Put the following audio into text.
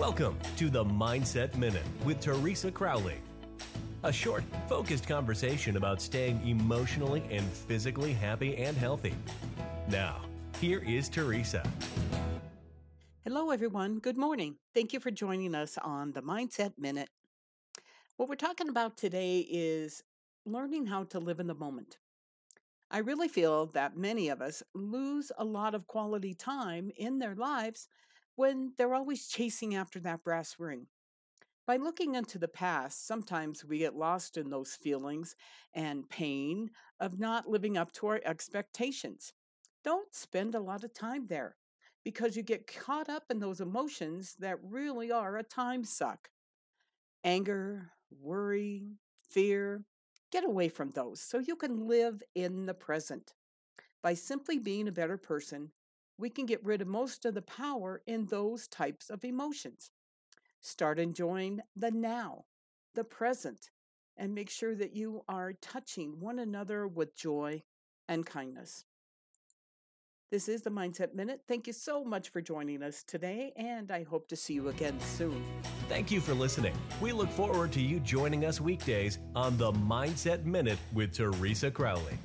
Welcome to the Mindset Minute with Teresa Crowley. A short, focused conversation about staying emotionally and physically happy and healthy. Now, here is Teresa. Hello, everyone. Good morning. Thank you for joining us on the Mindset Minute. What we're talking about today is learning how to live in the moment. I really feel that many of us lose a lot of quality time in their lives when they're always chasing after that brass ring. By looking into the past, sometimes we get lost in those feelings and pain of not living up to our expectations. Don't spend a lot of time there because you get caught up in those emotions that really are a time suck. Anger, worry, fear, get away from those so you can live in the present. By simply being a better person, we can get rid of most of the power in those types of emotions. Start enjoying the now, the present, and make sure that you are touching one another with joy and kindness. This is the Mindset Minute. Thank you so much for joining us today, and I hope to see you again soon. Thank you for listening. We look forward to you joining us weekdays on the Mindset Minute with Teresa Crowley.